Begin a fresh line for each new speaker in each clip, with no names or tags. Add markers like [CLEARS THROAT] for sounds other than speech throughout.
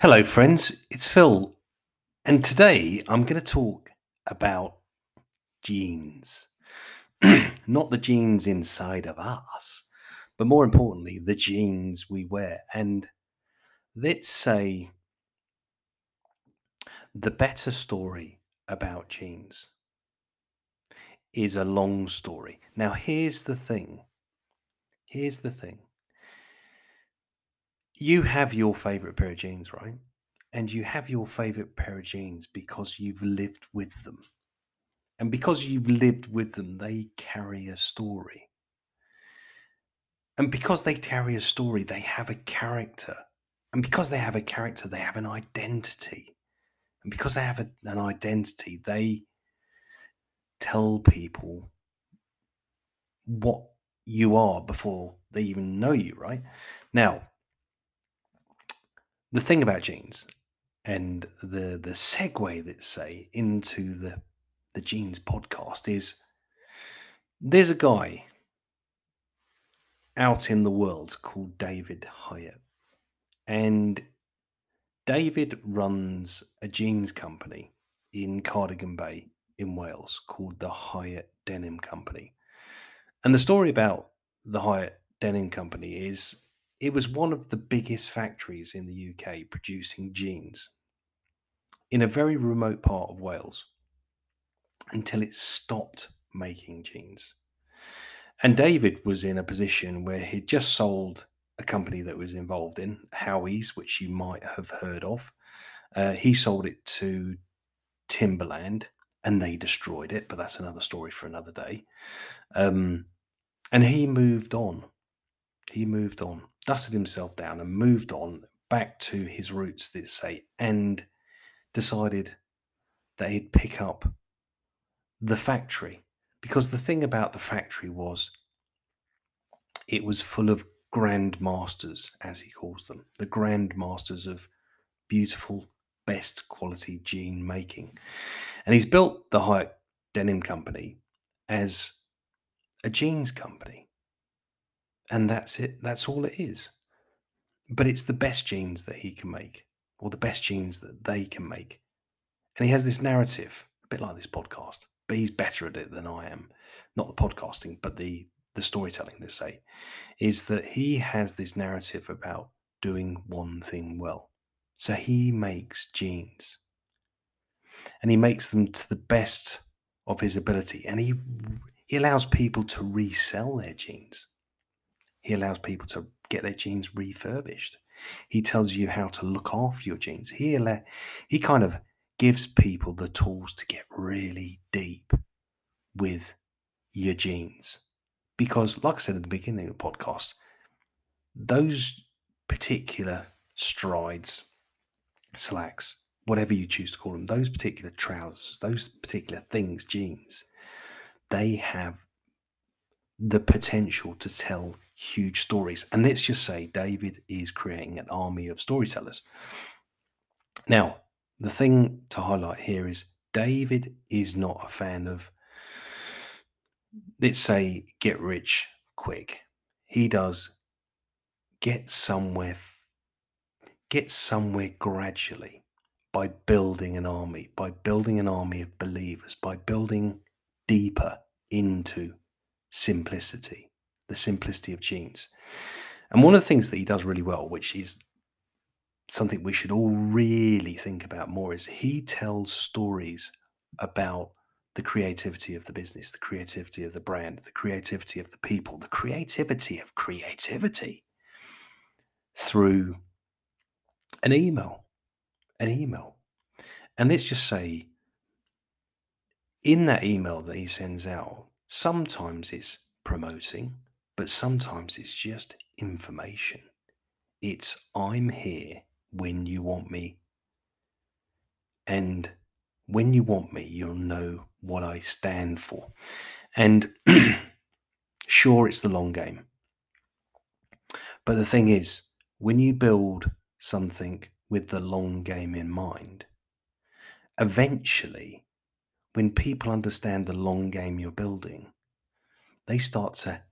Hello, friends. It's Phil, and today I'm going to talk about jeans. [CLEARS THROAT] Not the genes inside of us, but more importantly, the jeans we wear. And let's say the better story about jeans is a long story. Now, here's the thing. Here's the thing you have your favorite pair of jeans, right? And you have your favorite pair of jeans because you've lived with them. And because you've lived with them, they carry a story. And because they carry a story, they have a character. And because they have a character, they have an identity. And because they have a, an identity, they tell people what you are before they even know you, right? Now, the thing about jeans and the the segue let's say into the the jeans podcast is there's a guy out in the world called David Hieatt. and David runs a jeans company in Cardigan Bay in Wales called the Hiut Denim Company. And the story about the Hiut Denim Company is it was one of the biggest factories in the UK producing jeans in a very remote part of Wales until it stopped making jeans. And David was in a position where he'd just sold a company that was involved in Howie's, which you might have heard of. Uh, he sold it to Timberland and they destroyed it, but that's another story for another day. Um, and he moved on. He moved on dusted himself down and moved on back to his roots, let's say, and decided that he'd pick up the factory. Because the thing about the factory was it was full of grand masters, as he calls them, the grand masters of beautiful, best quality jean making. And he's built the Hiut Denim Company as a jeans company and that's it. That's all it is. But it's the best jeans that he can make, or the best jeans that they can make. And he has this narrative, a bit like this podcast, but he's better at it than I am. Not the podcasting, but the the storytelling. They say is that he has this narrative about doing one thing well. So he makes jeans, and he makes them to the best of his ability, and he he allows people to resell their jeans. He allows people to get their jeans refurbished. He tells you how to look after your jeans. He, he kind of gives people the tools to get really deep with your jeans. Because, like I said at the beginning of the podcast, those particular strides, slacks, whatever you choose to call them, those particular trousers, those particular things, jeans, they have the potential to tell huge stories. And let's just say David is creating an army of storytellers. Now, the thing to highlight here is David is not a fan of, let's say, get rich quick. He does get somewhere, get somewhere gradually by building an army, by building an army of believers, by building deeper into simplicity the simplicity of jeans. And one of the things that he does really well, which is something we should all really think about more, is he tells stories about the creativity of the business, the creativity of the brand, the creativity of the people, the creativity of creativity through an email. An email. And let's just say, in that email that he sends out, sometimes it's promoting, but sometimes it's just information. It's I'm here when you want me. And when you want me, you'll know what I stand for. And [CLEARS THROAT] sure, it's the long game. But the thing is, when you build something with the long game in mind, eventually, when people understand the long game you're building, they start to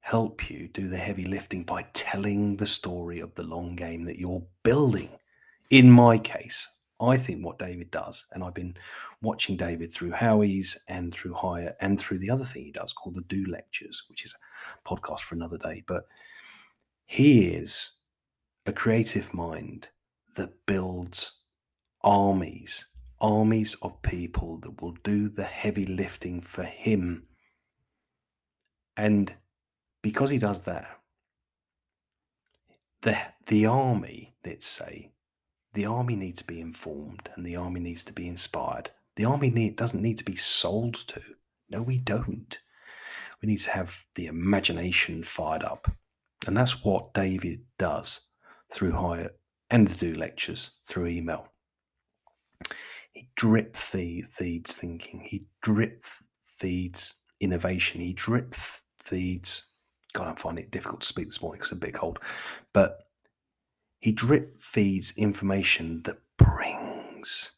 help you do the heavy lifting by telling the story of the long game that you're building. In my case, I think what David does, and I've been watching David through Howie's and through Hiut and through the other thing he does called the Do Lectures, which is a podcast for another day. But he is a creative mind that builds armies, armies of people that will do the heavy lifting for him. And because he does that, the the army, let's say, the army needs to be informed and the army needs to be inspired. The army need, doesn't need to be sold to. No, we don't. We need to have the imagination fired up. And that's what David does through Hiut and the do lectures through email. He drip feeds thinking. He drip feeds innovation. He drip feeds. God, I'm finding it difficult to speak this morning because I'm a bit cold. But he drip feeds information that brings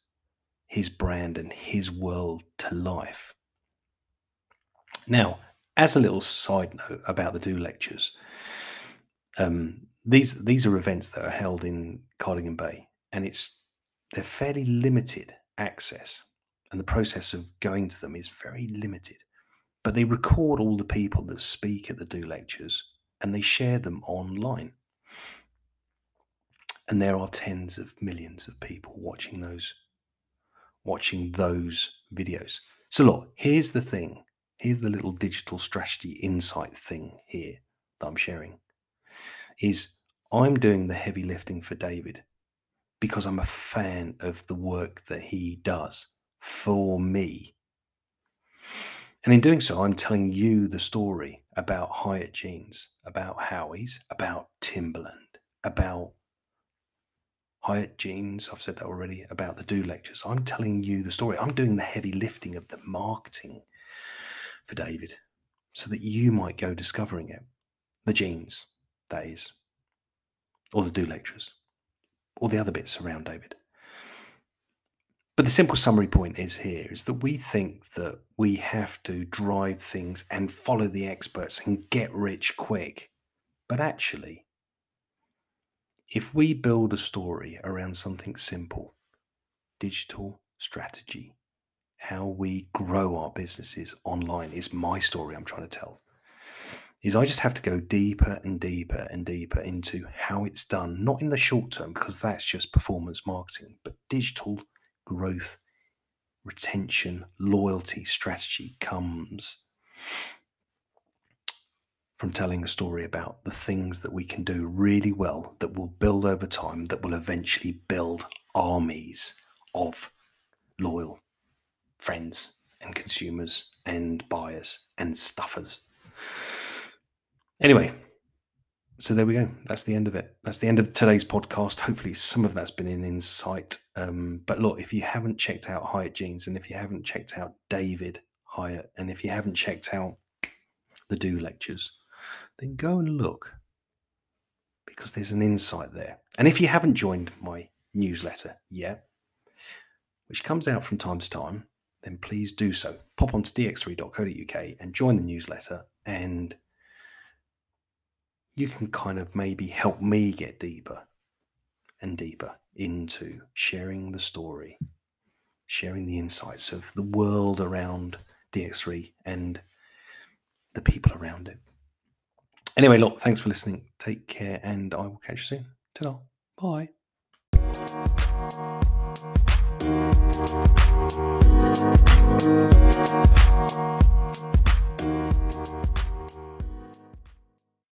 his brand and his world to life. Now, as a little side note about the Do lectures, um, these these are events that are held in Cardigan Bay, and it's they're fairly limited access, and the process of going to them is very limited. But they record all the people that speak at the Do lectures, and they share them online. And there are tens of millions of people watching those watching those videos. So look, here's the thing. Here's the little digital strategy insight thing here that I'm sharing. Is I'm doing the heavy lifting for David because I'm a fan of the work that he does for me. And in doing so, I'm telling you the story about Hiut Jeans, about Howie's, about Timberland, about Hiut Jeans, I've said that already, about the Do lectures. I'm telling you the story. I'm doing the heavy lifting of the marketing for David so that you might go discovering it. The jeans, that is, or the Do lectures, or the other bits around David. But the simple summary point is here is that we think that we have to drive things and follow the experts and get rich quick. But actually, if we build a story around something simple, digital strategy, how we grow our businesses online is my story I'm trying to tell. Is I just have to go deeper and deeper and deeper into how it's done, not in the short term, because that's just performance marketing, but digital growth, retention, loyalty strategy comes from telling a story about the things that we can do really well that will build over time, that will eventually build armies of loyal friends and consumers and buyers and stuffers. Anyway, so there we go. That's the end of it. That's the end of today's podcast. Hopefully, some of that's been an insight. Um, but look, if you haven't checked out Hiut Jeans, and if you haven't checked out David Hieatt, and if you haven't checked out the Do lectures, then go and look because there's an insight there. And if you haven't joined my newsletter yet, which comes out from time to time, then please do so. Pop onto dx3.co.uk and join the newsletter, and you can kind of maybe help me get deeper and deeper into sharing the story, sharing the insights of the world around DX3 and the people around it. Anyway, look, thanks for listening. Take care, and I will catch you soon. Ta Bye.